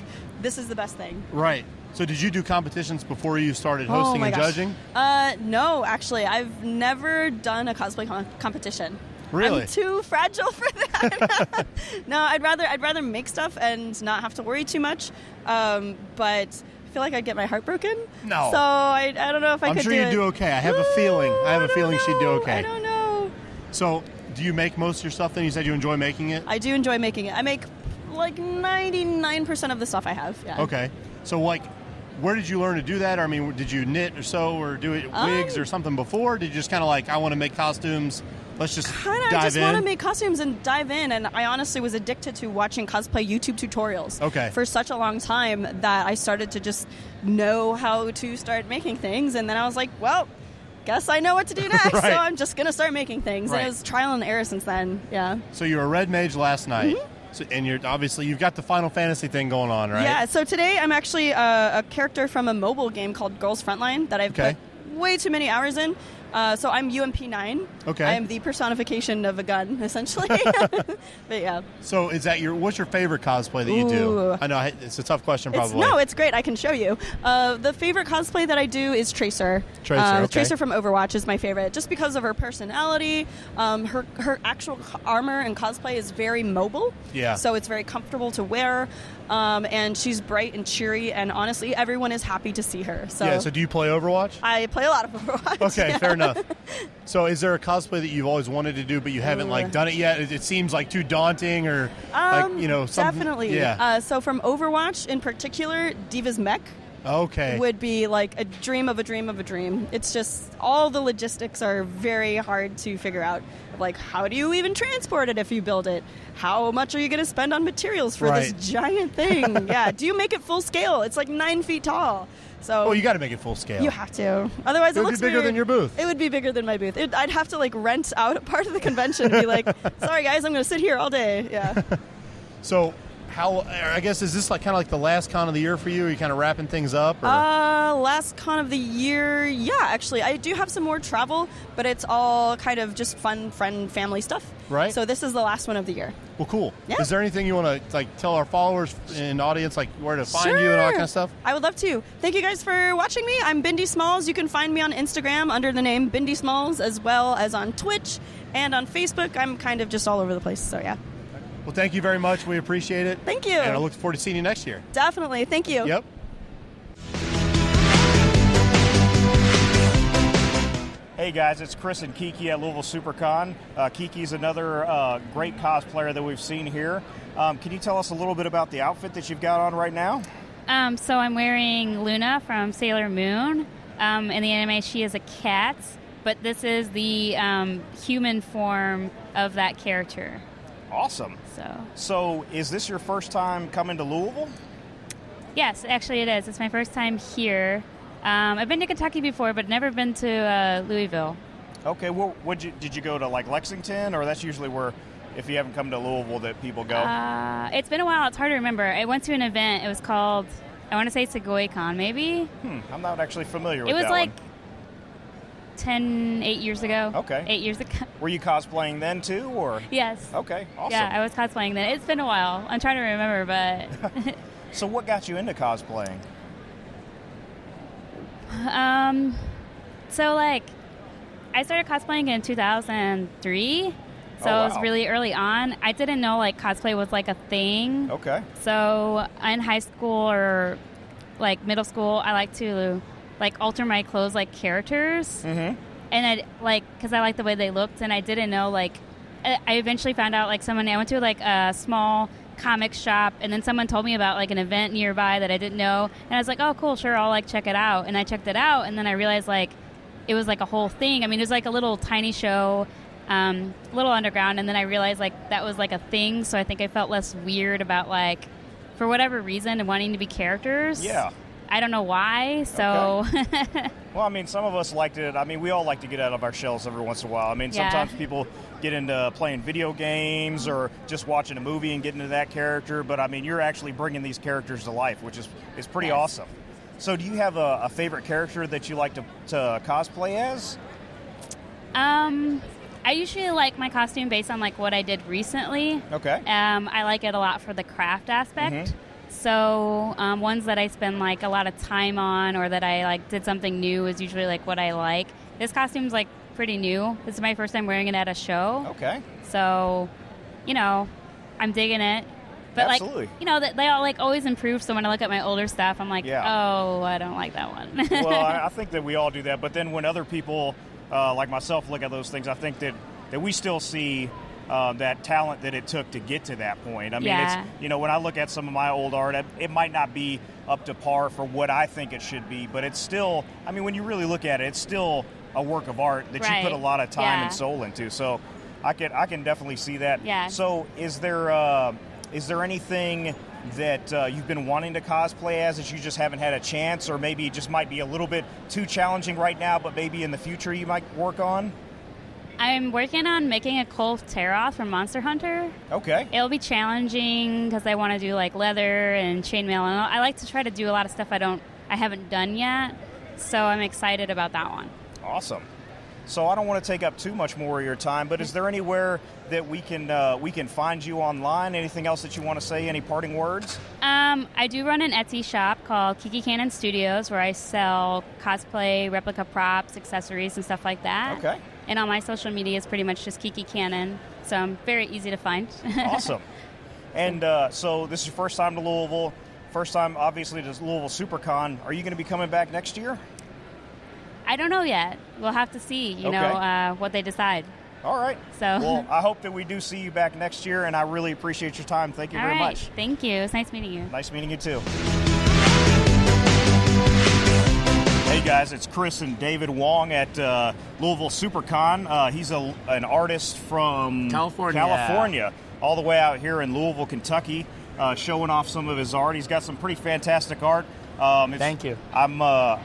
this is the best thing. Right. So, did you do competitions before you started oh hosting my and gosh. judging? Uh, no, actually, I've never done a cosplay con- competition. Really? I'm too fragile for that. *laughs* no, I'd rather I'd rather make stuff and not have to worry too much. Um, but I feel like I'd get my heart broken. No. So I, I don't know if I I'm could sure do you'd it. do okay. I have a feeling. I have a don't feeling she'd do okay. I don't know. So, do you make most of your stuff then? You said you enjoy making it? I do enjoy making it. I make like 99% of the stuff I have. Yeah. Okay. So, like, where did you learn to do that? I mean, did you knit or sew or do it Um, wigs or something before? Did you just kind of like, I want to make costumes? Let's just Kind of just in. want to make costumes and dive in, and I honestly was addicted to watching cosplay YouTube tutorials. Okay. For such a long time that I started to just know how to start making things, and then I was like, well, guess I know what to do *laughs* next, Right. so I'm just gonna start making things. Right. And it was trial and error since then. Yeah. so, you were a red mage last night. Mm-hmm. So, and you're obviously, you've got the Final Fantasy thing going on, right? Yeah. So today I'm actually uh, a character from a mobile game called Girls Frontline that I've Okay. put way too many hours in. Uh, so I'm UMP9. Okay. I am the personification of a gun, *laughs* essentially. *laughs* but yeah. So, is that your, what's your favorite cosplay that you do? I know it's a tough question, It's, probably. no, it's great. I can show you. Uh, the favorite cosplay that I do is Tracer. Tracer, Uh, okay. Tracer from Overwatch is my favorite, just because of her personality. Um, her her actual armor and cosplay is very mobile. Yeah. So it's very comfortable to wear, um, and she's bright and cheery. And honestly, everyone is happy to see her. So, yeah, so do you play Overwatch? I play a lot of Overwatch. Okay, yeah. *laughs* fair enough. So, is there a cosplay that you've always wanted to do, but you haven't like done it yet? It, it seems like too daunting, or Um, like you know, something, definitely. Yeah. Uh, so from Overwatch in particular, D.Va's Mech. Okay. would be like a dream of a dream of a dream. It's just all the logistics are very hard to figure out. Like, how do you even transport it if you build it? How much are you going to spend on materials for Right. this giant thing? *laughs* yeah. Do you make it full scale? It's like nine feet tall. So oh, you got to make it full scale. you have to. Otherwise, It it, would be looks bigger weird. than your booth. It would be bigger than my booth. It, I'd have to like rent out a part of the convention and be like, *laughs* "Sorry guys, I'm going to sit here all day." Yeah. *laughs* So, how? I guess is this like kind of like the last con of the year for you? Are you kind of wrapping things up? Or? Uh, last con of the year, yeah, actually, I do have some more travel, but it's all kind of just fun, friend, family stuff. Right. So this is the last one of the year. well, cool. Yeah. Is there anything you want to like tell our followers and audience like where to find you and all that kind of stuff? I would love to. Thank you guys for watching me. I'm Bindi Smalls. You can find me on Instagram under the name Bindi Smalls, as well as on Twitch and on Facebook. I'm kind of just all over the place. So yeah, Well, thank you very much. We appreciate it. Thank you. And I look forward to seeing you next year. definitely. Thank you. Yep. Hey guys, it's Chris and Kiki at Louisville SuperCon. Uh, Kiki's another uh, great cosplayer that we've seen here. Um, can you tell us a little bit about the outfit that you've got on right now? Um, so I'm wearing Luna from Sailor Moon. Um, in the anime, she is a cat, but this is the um, human form of that character. Awesome. So So, is this your first time coming to Louisville? yes, actually it is. It's my first time here. Um, I've been to Kentucky before, but never been to uh, Louisville. Okay. Well, you did you go to like Lexington, or that's usually where, if you haven't come to Louisville, that people go? Uh, it's been a while. It's hard to remember. I went to an event. It was called, I want to say SegoyCon, maybe. hmm, I'm not actually familiar with It was like one. 10, 8 years ago. Okay. Eight years ago. *laughs* Were you cosplaying then too, or? yes. Okay. Awesome. Yeah, I was cosplaying then. It's been a while. I'm trying to remember, but *laughs* So, what got you into cosplaying? um, so like, I started cosplaying in 2003. So Oh, it was really early on. I didn't know like cosplay was like a thing. Okay. So in high school or like middle school, I like to like alter my clothes like characters, Mm-hmm. and I like because I like the way they looked, and I didn't know like I eventually found out like someone I went to like a small comic shop, and then someone told me about like an event nearby that I didn't know, and I was like, oh cool, sure, I'll like check it out, and I checked it out, and then I realized like it was like a whole thing. I mean, it was like a little tiny show. Um, a little underground, and then I realized like that was like a thing. So I think I felt less weird about like, for whatever reason, wanting to be characters. Yeah. I don't know why. So *laughs* Well, I mean, some of us liked it. I mean, we all like to get out of our shells every once in a while. I mean, Yeah. sometimes people get into playing video games or just watching a movie and get into that character. But I mean, you're actually bringing these characters to life, which is is pretty Yes. awesome. So, do you have a, a favorite character that you like to, to cosplay as? um, I usually like my costume based on like what I did recently. Okay. Um, I like it a lot for the craft aspect. So um, ones that I spend like a lot of time on, or that I like did something new, is usually like what I like. This costume's like pretty new. This is my first time wearing it at a show. Okay. So, you know, I'm digging it. But Absolutely. like, you know, they all like always improve. So when I look at my older stuff, I'm like, Yeah. oh, I don't like that one. well, *laughs* I, think that we all do that. But then when other people, uh, like myself, look at those things, I think that, that we still see uh, that talent that it took to get to that point. I mean, Yeah. it's you know when I look at some of my old art, it, might not be up to par for what I think it should be, but it's still. I mean, when you really look at it, it's still a work of art that you put a lot of time Yeah. and soul into. So, I can I can definitely see that. Yeah. So, is there uh, is there anything? That uh, you've been wanting to cosplay as that you just haven't had a chance, or maybe it just might be a little bit too challenging right now, but maybe in the future you might work on? I'm working on making a Kulve Taroth from Monster Hunter. Okay. It'll be challenging because I want to do like leather and chainmail, and I like to try to do a lot of stuff I don't, I haven't done yet. So I'm excited about that one. Awesome. So I don't want to take up too much more of your time, but is there anywhere that we can uh, we can find you online? Anything else that you want to say? Any parting words? Um, I do run an Etsy shop called Kiki Kannon Studios where I sell cosplay, replica props, accessories, and stuff like that. Okay. And on my social media is pretty much just Kiki Kannon, so I'm very easy to find. *laughs* Awesome. and uh, so this is your first time to Louisville. First time, obviously, to Louisville SuperCon. Are you going to be coming back next year? I don't know yet. We'll have to see, you know, uh, what they decide. All right. So, Well, *laughs* I hope that we do see you back next year, and I really appreciate your time. Thank you all very right. much. Thank you. It's nice meeting you. Nice meeting you too. Hey guys, it's Chris and David Wong at uh, Louisville SuperCon. Uh, he's a, an artist from California. California, all the way out here in Louisville, Kentucky, uh, showing off some of his art. He's got some pretty fantastic art. Um, Thank you. I'm uh,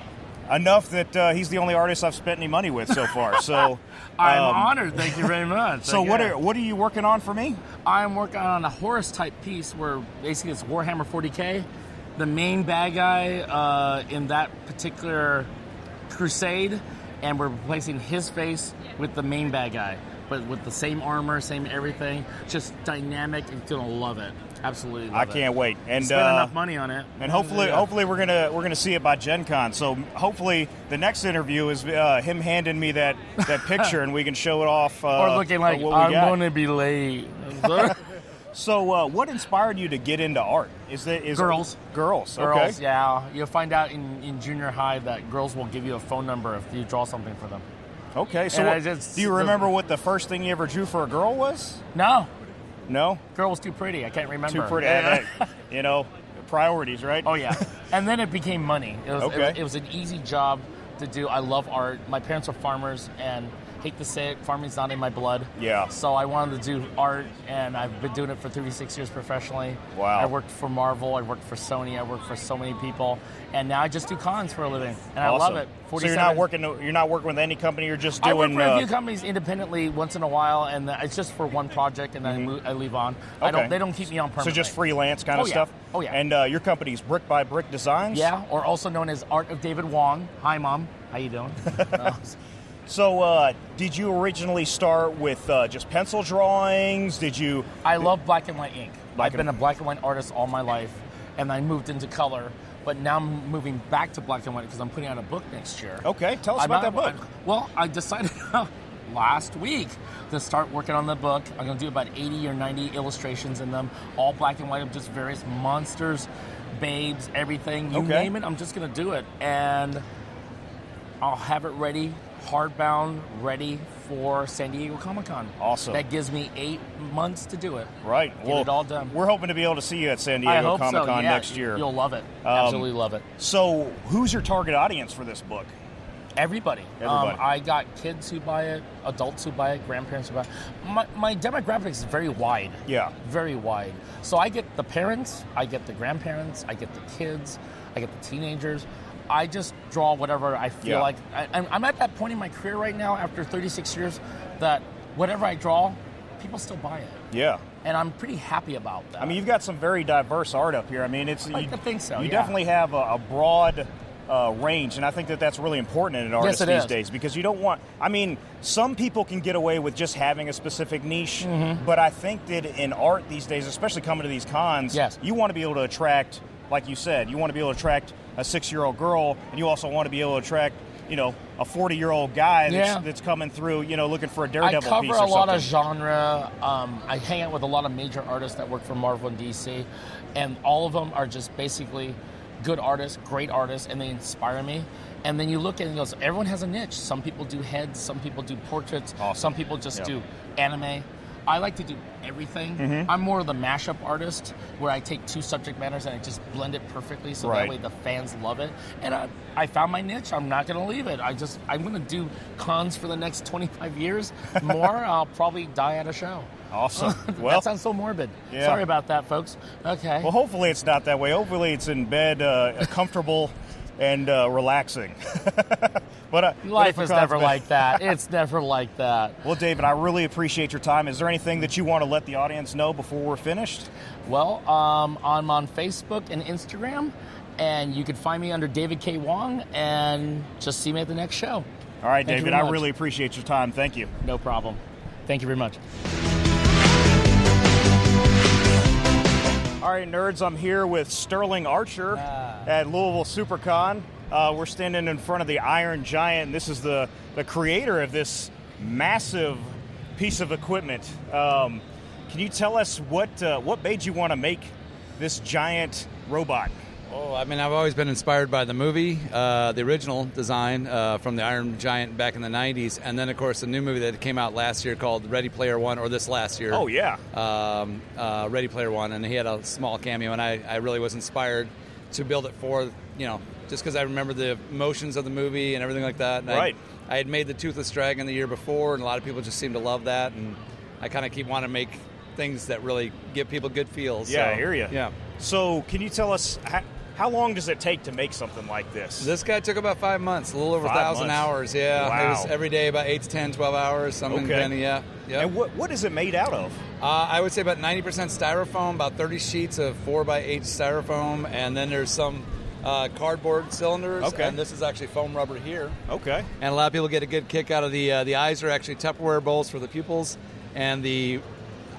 enough that uh, he's the only artist I've spent any money with so far. So *laughs* I'm um, honored. Thank you very much. So what are what are you working on for me? I'm working on a Horus type piece where basically it's Warhammer 40k. The main bad guy uh, in that particular crusade, and we're replacing his face with the main bad guy, but with the same armor, same everything. Just dynamic. You're gonna love it. Absolutely. Love I can't wait. And Spent uh, enough money on it. And hopefully, Yeah. hopefully we're gonna we're gonna see it by Gen Con. So hopefully the next interview is uh, him handing me that that picture and we can show it off. *laughs* Uh, or looking like what I'm got. to be late. *laughs* *laughs* So uh, what inspired you to get into art? Is that is Girls. girls, Girls, okay. yeah. You'll find out in, in junior high that girls will give you a phone number if you draw something for them. Okay, so what- just- do you remember what the first thing you ever drew for a girl was? No. No, Girl was too pretty. I can't remember. too pretty. Yeah. I- *laughs* you know, priorities, right? Oh yeah, and then it became money. It was, Okay. it, it was an easy job to do. I love art. My parents are farmers, and hate to say it, farming's not in my blood. Yeah. So I wanted to do art, and I've been doing it for 36 years professionally. Wow. I worked for Marvel. I worked for Sony. I worked for so many people, and now I just do cons for a living, and I love it. So you're not working. You're not working with any company. You're just doing. I work for a uh, few companies independently once in a while, and it's just for one project, and then I, move, I leave on. I Okay. don't. They don't keep me on permanent. so just freelance kind Oh, of yeah. stuff. Oh yeah. And uh, your company's Brick by Brick Designs. Yeah, or also known as Art of David Wong. Hi, mom. How you doing? *laughs* Uh, So, uh, did you originally start with uh, just pencil drawings? Did you? I love black and white ink. Black I've been a black and white artist all my life, and I moved into color. But now I'm moving back to black and white because I'm putting out a book next year. Okay, tell us I'm about not- that book. well, I decided *laughs* last week to start working on the book. I'm going to do about 80 or 90 illustrations in them, all black and white of just various monsters, babes, everything. You Okay. name it, I'm just going to do it. And I'll have it ready, hardbound, ready for San Diego Comic Con. Awesome. That gives me eight months to do it. Right. Get it all done. We're hoping to be able to see you at San Diego Comic so. Con yeah, next year. You'll love it. Um, Absolutely love it. So, who's your target audience for this book? Everybody. Everybody. Um, I got kids who buy it, adults who buy it, grandparents who buy it. My, my demographics is very wide. Yeah. Very wide. So I get the parents, I get the grandparents, I get the kids, I get the teenagers. I just draw whatever I feel Yeah. like. I, I'm- at that point in my career right now, after 36 years, that whatever I draw, people still buy it. Yeah. And I'm pretty happy about that. I mean, you've got some very diverse art up here. I mean, it's. I like you, think so, You yeah. definitely have a, a broad uh, range, and I think that that's really important in an artist it these is. days because you don't want. I mean, some people can get away with just having a specific niche, Mm-hmm. but I think that in art these days, especially coming to these cons, Yes. you want to be able to attract, like you said, you want to be able to attract a six-year-old girl, and you also want to be able to attract. You know, a forty-year-old guy that's, Yeah. that's coming through. You know, looking for a daredevil piece. I cover piece a lot something. of genre. Um, I hang out with a lot of major artists that work for Marvel and DC, and all of them are just basically good artists, great artists, and they inspire me. And then you look at it and goes, everyone has a niche. Some people do heads, some people do portraits, some people just Yeah. do anime. I like to do everything. Mm-hmm. I'm more of the mashup artist where I take two subject matters and I just blend it perfectly so Right. that way the fans love it. And I, I found my niche. I'm not going to leave it. I just I'm going to do cons for the next 25 years. *laughs* More, I'll probably die at a show. Awesome. *laughs* Well, that sounds so morbid. Yeah. Sorry about that, folks. Okay. Well, hopefully it's not that way. Hopefully it's in bed, uh, comfortable and uh, relaxing. *laughs* but uh, Life is never Cosmo- like that. It's never like that. *laughs* Well, David, I really appreciate your time. Is there anything that you want to let the audience know before we're finished? Well, um, I'm on Facebook and Instagram, and you can find me under David K. Wong, and just see me at the next show. All right, Thank David, I really appreciate your time. Thank you. No problem. Thank you very much. All right, nerds, I'm here with Sterling Archer Ah. at Louisville SuperCon. Uh, we're standing in front of the Iron Giant, and this is the, the creator of this massive piece of equipment. Um, can you tell us what uh, what made you want to make this giant robot? Oh, I mean, I've always been inspired by the movie, uh, the original design uh, from the Iron Giant back in the 90s, and then, of course, the new movie that came out last year called Ready Player One, or this last year. Oh, yeah. Um, uh, Ready Player One, and he had a small cameo, and I, I really was inspired to build it for, you know, just because I remember the emotions of the movie and everything like that. And I- Right. I, had made the Toothless Dragon the year before, and a lot of people just seem to love that, and I kind of keep wanting to make things that really give people good feels. Yeah, so, I hear you. Yeah. So, can you tell us how, how long does it take to make something like this? This guy took about five months, a little over a thousand months. hours. Yeah, Wow. it was every day about eight to 10, 12 hours. Something Okay. depending. Yeah, yeah. And what, what is it made out of? Uh, I would say about ninety percent styrofoam, about thirty sheets of four by eight styrofoam, and then there's some uh, cardboard cylinders. Okay. And this is actually foam rubber here. Okay. And a lot of people get a good kick out of the uh, the eyes are actually Tupperware bowls for the pupils, and the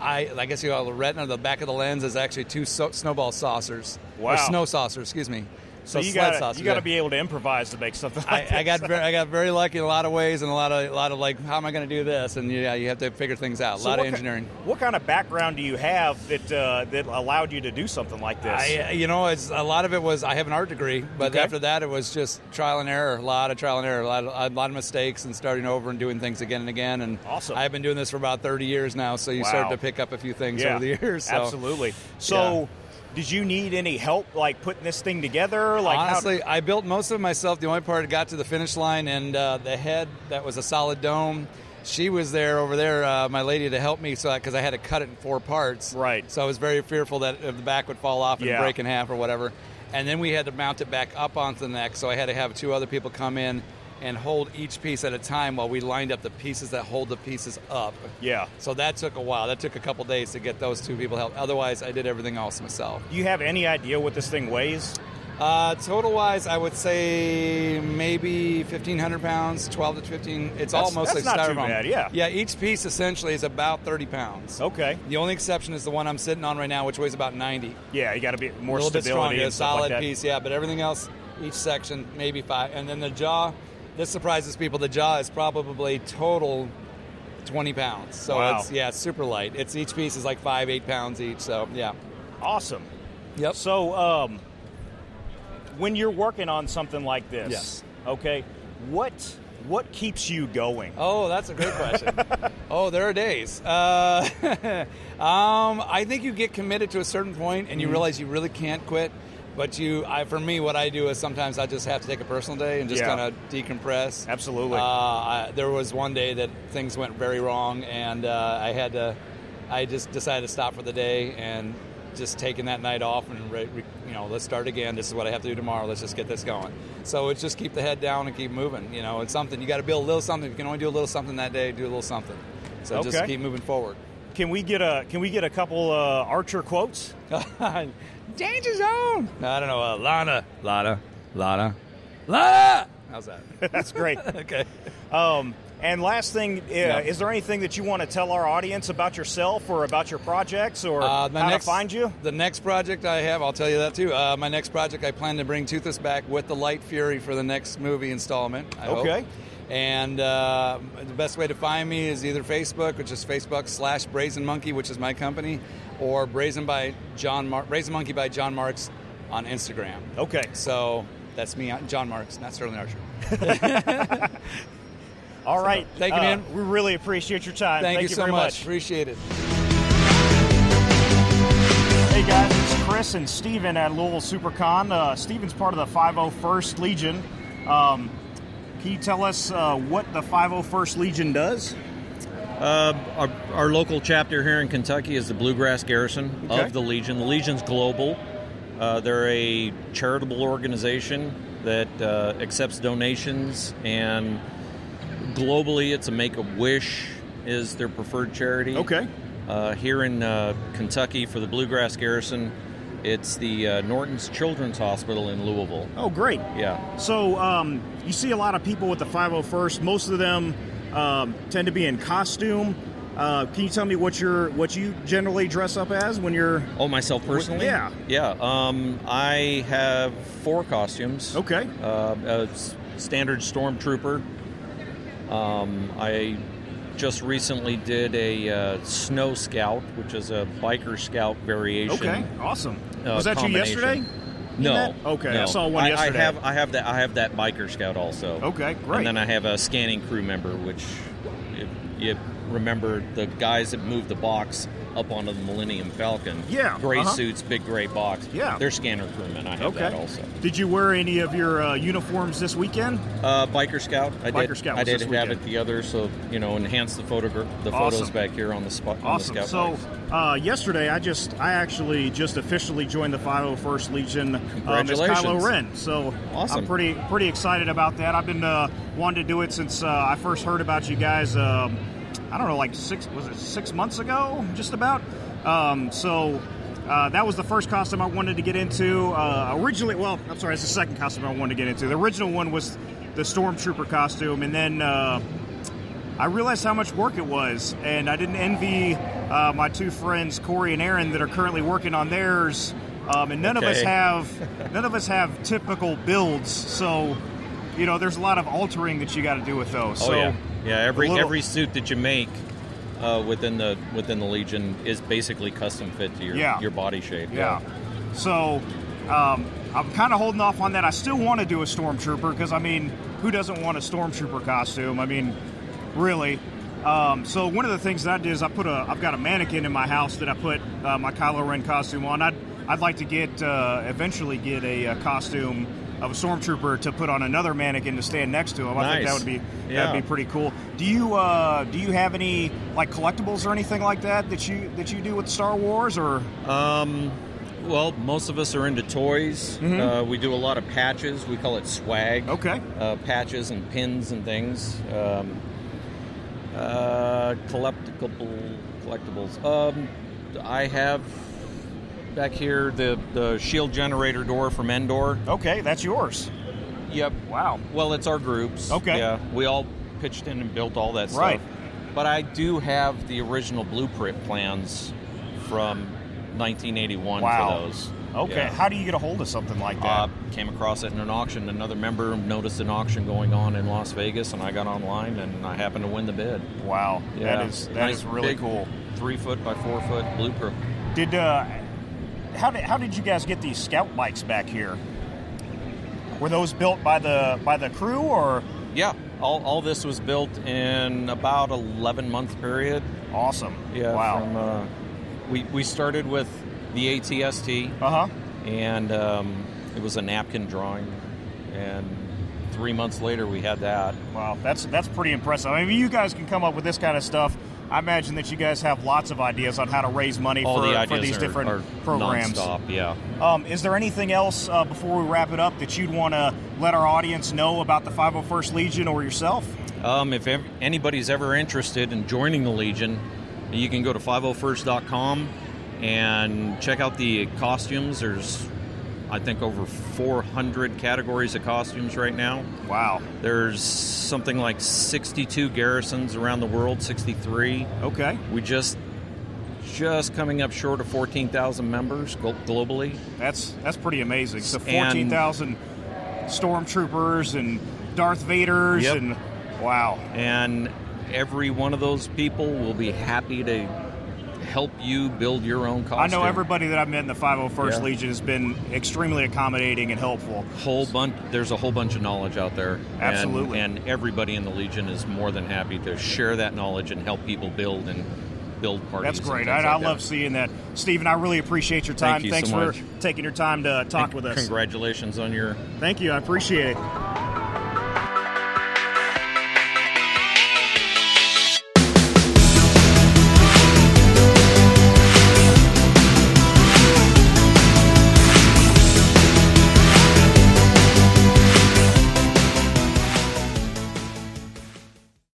eye, I guess you call the retina, the back of the lens is actually two so- snowball saucers. Wow. Or snow saucers, excuse me. So, you sled got you got to be able to improvise to make something like I, I got very, I got very lucky in a lot of ways, and a lot of a lot of like, how am I going to do this? And yeah, you have to figure things out. So a lot of engineering. what kind of background do you have that uh, that allowed you to do something like this? I, you know, it's a lot of it was I have an art degree, but Okay. after that it was just trial and error, a lot of trial and error, a lot of, a lot of mistakes, and starting over and doing things again and again. And Awesome. I've been doing this for about thirty years now, so you Wow. start to pick up a few things Yeah, over the *laughs* years. So. absolutely. So, did you need any help like putting this thing together? Like how- Honestly, I built most of it myself. The only part I got to the finish line and uh, the head that was a solid dome. She was there over there, uh, my lady, to help me, so because I had to cut it in four parts. Right. So I was very fearful that if the back would fall off and Yeah. break in half or whatever. And then we had to mount it back up onto the neck, so I had to have two other people come in and hold each piece at a time while we lined up the pieces that hold the pieces up. Yeah. So that took a while. That took a couple days to get those two people help. Otherwise, I did everything else myself. Do you have any idea what this thing weighs? Uh, total wise, I would say maybe 1,500 pounds, 12 to 15. It's all That's- mostly that's not too bad, yeah. Yeah, each piece essentially is about 30 pounds. Okay. The only exception is the one I'm sitting on right now, which weighs about 90. Yeah, you got to be more a little bit stability stronger, stuff like solid that. piece, yeah. But everything else, each section, maybe five. And then the jaw, this surprises people. The jaw is probably total 20 pounds. So Wow. it's, yeah, it's super light. It's Each piece is like five, eight pounds each. So, yeah. Awesome. Yep. So, um, when you're working on something like this, Yes. okay, what what keeps you going? Oh, that's a great question. *laughs* oh, there are days. Uh, *laughs* um, I think you get committed to a certain point and you Mhm. realize you really can't quit. But you, I, for me, what I do is sometimes I just have to take a personal day and just Yeah. kind of decompress. Absolutely. Uh, I, there was one day that things went very wrong, and uh, I had to. I just decided to stop for the day and just taking that night off and re, re, you know let's start again. This is what I have to do tomorrow. Let's just get this going. So it's just keep the head down and keep moving. You know, it's something you got to build a little something. If you can only do a little something that day, do a little something. So just keep moving forward. Can we get a Can we get a couple uh, Archer quotes? *laughs* Danger zone. No, I don't know. Uh, Lana, Lana, Lana, Lana. How's that? *laughs* That's great. *laughs* okay. *laughs* Um, and last thing, uh, Yeah. is there anything that you want to tell our audience about yourself or about your projects or Uh, how next, to find you? The next project I have, I'll tell you that too. Uh, my next project, I plan to bring Toothless back with the Light Fury for the next movie installment. I hope. Okay. And uh, the best way to find me is either Facebook, which is Facebook slash Brazen Monkey, which is my company, or Brazen by John Mar- Brazen Monkey by John Marks on Instagram. Okay. So that's me, John Marks, not Sterling Archer. *laughs* *laughs* All right. Thank you, Uh, man. We really appreciate your time. Thank, Thank, you, so very much. Appreciate it. Hey guys, it's Chris and Steven at Louisville SuperCon. Uh, Steven's part of the 501st Legion. Um, can you tell us uh, what the 501st Legion does? Uh, our, our local chapter here in Kentucky is the Bluegrass Garrison Okay. of the Legion. The Legion's global. Uh, they're a charitable organization that uh, accepts donations, and globally, it's a Make a Wish is their preferred charity. Okay. Uh, here in uh, Kentucky for the Bluegrass Garrison, it's the uh, Norton's Children's Hospital in Louisville. Oh, great. Yeah. So um, you see a lot of people with the 501st. Most of them um, tend to be in costume. Uh, can you tell me what you're what you generally dress up as when you're? Oh, myself personally? Yeah. Yeah. Um, I have four costumes. Okay. Uh, standard stormtrooper. Um, I just recently did a uh, snow scout, which is a biker scout variation. Okay, awesome. uh, Was that you yesterday? In No. that? Okay, I no. saw one I, yesterday. I have I have that I have that biker scout also. Okay, great. And then I have a scanning crew member, which if you remember the guys that moved the box up onto the Millennium Falcon. Yeah, Gray uh-huh. suits, big gray box. Yeah. They're scanner crewmen. I have Okay. that also. Did you wear any of your uh, uniforms this weekend? Uh, biker scout. I Biker did. Scout I did have weekend. it other, so you know, enhance the photogra- the photos Awesome. back here on the spot. Awesome. The So uh, yesterday, I just I actually just officially joined the 501st Legion um, as Congratulations. Kylo Ren. So Awesome. I'm pretty pretty excited about that. I've been uh, wanting to do it since uh, I first heard about you guys. Um, I don't know, like six was it six months ago, just about. Um, so. Uh, that was the first costume I wanted to get into. Uh, originally, well, I'm sorry, it's the second costume I wanted to get into. The original one was the Stormtrooper costume, and then uh, I realized how much work it was, and I didn't envy uh, my two friends Corey and Aaron that are currently working on theirs. Um, and none of us have *laughs* none of us have typical builds, so you know there's a lot of altering that you got to do with those. Oh so yeah, yeah. Every little- every suit that you make uh, within the within the Legion is basically custom fit to your Yeah. your body shape. Yeah. So um, I'm kind of holding off on that. I still want to do a stormtrooper because I mean, who doesn't want a stormtrooper costume? I mean, really. Um, so one of the things that I did is I put a I've got a mannequin in my house that I put uh, my Kylo Ren costume on. I'd I'd like to get uh, eventually get a, uh costume of a stormtrooper to put on another mannequin to stand next to him. I think that would be Yeah. that'd be pretty cool. Do you uh, do you have any like collectibles or anything like that that you that you do with Star Wars or? Um, well, most of us are into toys. Mhm. Uh, we do a lot of patches. We call it swag. Okay. Uh, patches and pins and things. Um, uh, collectible collectibles. Um, I have back here the the shield generator door from Endor. Okay, that's yours. Yep. Wow. Well, it's our groups. Okay. Yeah, we all pitched in and built all that stuff. Right. But I do have the original blueprint plans from 1981 Wow. for those. Okay, Yeah. how do you get a hold of something like that? Uh, came across it in an auction. Another member noticed an auction going on in Las Vegas, and I got online and I happened to win the bid. Wow, Yeah, that is that Nice is really cool. Three foot by four foot blueprint. Did uh, how did how did you guys get these scout bikes back here? Were those built by the by the crew or? Yeah, all, all this was built in about 11 month period. Awesome. Yeah. Wow. From, uh, we we started with the ATST. Uh huh. And um, it was a napkin drawing, and three months later we had that. Wow, that's that's pretty impressive. I mean, you guys can come up with this kind of stuff. I imagine that you guys have lots of ideas on how to raise money All for, the for these are, different are programs. nonstop. Yeah. Um, is there anything else uh, before we wrap it up that you'd want to let our audience know about the 501st Legion or yourself? Um, if ev- anybody's ever interested in joining the Legion, you can go to 501st.com and check out the costumes. There's, I think, over 400 categories of costumes right now. Wow. There's something like 62 garrisons around the world, 63. Okay. We just just coming up short of 14,000 members globally. That's that's pretty amazing. So And- 14,000 stormtroopers and Darth Vaders Yep. and wow. And every one of those people will be happy to help you build your own costume. I know everybody that I've met in the 501st Yeah. Legion has been extremely accommodating and helpful. whole bunch there's a whole bunch of knowledge out there Absolutely. and, everybody in the legion is more than happy to share that knowledge and help people build and build parties That's great. I, I like love that. seeing that. Stephen, I really appreciate your time. Thank you Thanks so for much. taking your time to talk And with us. congratulations on your Thank you. I appreciate it.